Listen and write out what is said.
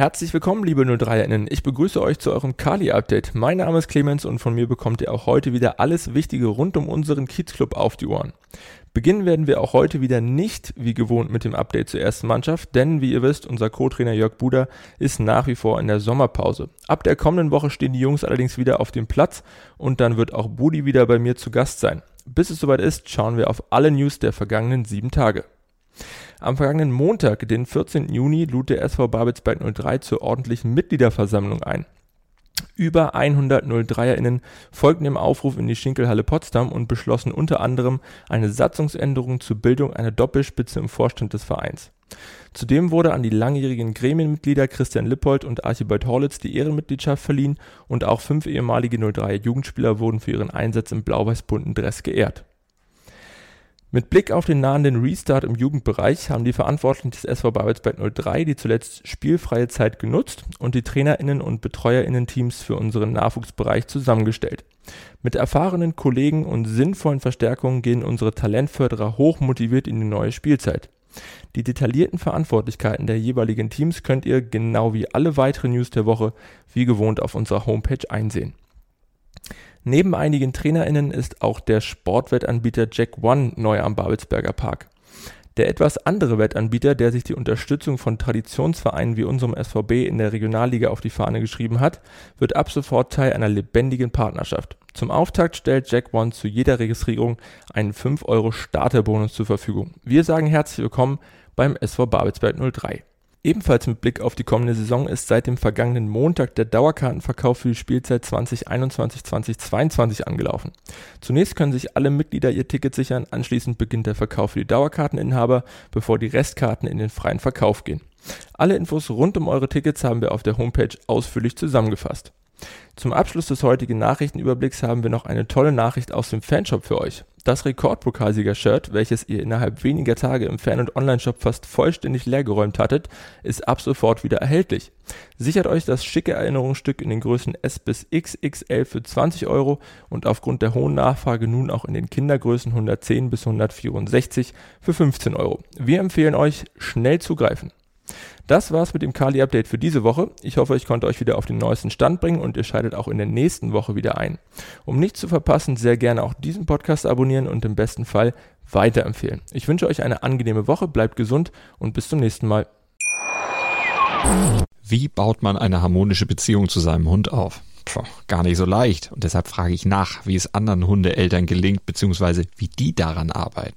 Herzlich willkommen, liebe 03erInnen. Ich begrüße euch zu eurem Kali-Update. Mein Name ist Clemens und von mir bekommt ihr auch heute wieder alles Wichtige rund um unseren Kiezclub auf die Ohren. Beginnen werden wir auch heute wieder nicht wie gewohnt mit dem Update zur ersten Mannschaft, denn wie ihr wisst, unser Co-Trainer Jörg Buder ist nach wie vor in der Sommerpause. Ab der kommenden Woche stehen die Jungs allerdings wieder auf dem Platz und dann wird auch Budi wieder bei mir zu Gast sein. Bis es soweit ist, schauen wir auf alle News der vergangenen sieben Tage. Am vergangenen Montag, den 14. Juni, lud der SV Babelsberg 03 zur ordentlichen Mitgliederversammlung ein. Über 100 03erInnen folgten dem Aufruf in die Schinkelhalle Potsdam und beschlossen unter anderem eine Satzungsänderung zur Bildung einer Doppelspitze im Vorstand des Vereins. Zudem wurde an die langjährigen Gremienmitglieder Christian Lippold und Archibald Horlitz die Ehrenmitgliedschaft verliehen und auch fünf ehemalige 03er Jugendspieler wurden für ihren Einsatz im blau-weiß-bunten Dress geehrt. Mit Blick auf den nahenden Restart im Jugendbereich haben die Verantwortlichen des SV Babelsberg 03 die zuletzt spielfreie Zeit genutzt und die TrainerInnen und BetreuerInnen-Teams für unseren Nachwuchsbereich zusammengestellt. Mit erfahrenen Kollegen und sinnvollen Verstärkungen gehen unsere Talentförderer hochmotiviert in die neue Spielzeit. Die detaillierten Verantwortlichkeiten der jeweiligen Teams könnt ihr, genau wie alle weiteren News der Woche, wie gewohnt auf unserer Homepage einsehen. Neben einigen TrainerInnen ist auch der Sportwettanbieter Jack One neu am Babelsberger Park. Der etwas andere Wettanbieter, der sich die Unterstützung von Traditionsvereinen wie unserem SVB in der Regionalliga auf die Fahne geschrieben hat, wird ab sofort Teil einer lebendigen Partnerschaft. Zum Auftakt stellt Jack One zu jeder Registrierung einen 5 Euro Starterbonus zur Verfügung. Wir sagen herzlich willkommen beim SV Babelsberg 03. Ebenfalls mit Blick auf die kommende Saison ist seit dem vergangenen Montag der Dauerkartenverkauf für die Spielzeit 2021-2022 angelaufen. Zunächst können sich alle Mitglieder ihr Ticket sichern, anschließend beginnt der Verkauf für die Dauerkarteninhaber, bevor die Restkarten in den freien Verkauf gehen. Alle Infos rund um eure Tickets haben wir auf der Homepage ausführlich zusammengefasst. Zum Abschluss des heutigen Nachrichtenüberblicks haben wir noch eine tolle Nachricht aus dem Fanshop für euch. Das Rekordpokalsieger-Shirt, welches ihr innerhalb weniger Tage im Fan- und Onlineshop fast vollständig leergeräumt hattet, ist ab sofort wieder erhältlich. Sichert euch das schicke Erinnerungsstück in den Größen S bis XXL für 20 Euro und aufgrund der hohen Nachfrage nun auch in den Kindergrößen 110 bis 164 für 15 Euro. Wir empfehlen euch, schnell zugreifen. Das war's mit dem Kali-Update für diese Woche. Ich hoffe, ich konnte euch wieder auf den neuesten Stand bringen und ihr schaltet auch in der nächsten Woche wieder ein. Um nichts zu verpassen, sehr gerne auch diesen Podcast abonnieren und im besten Fall weiterempfehlen. Ich wünsche euch eine angenehme Woche, bleibt gesund und bis zum nächsten Mal. Wie baut man eine harmonische Beziehung zu seinem Hund auf? Puh, gar nicht so leicht. Und deshalb frage ich nach, wie es anderen Hundeeltern gelingt, beziehungsweise wie die daran arbeiten.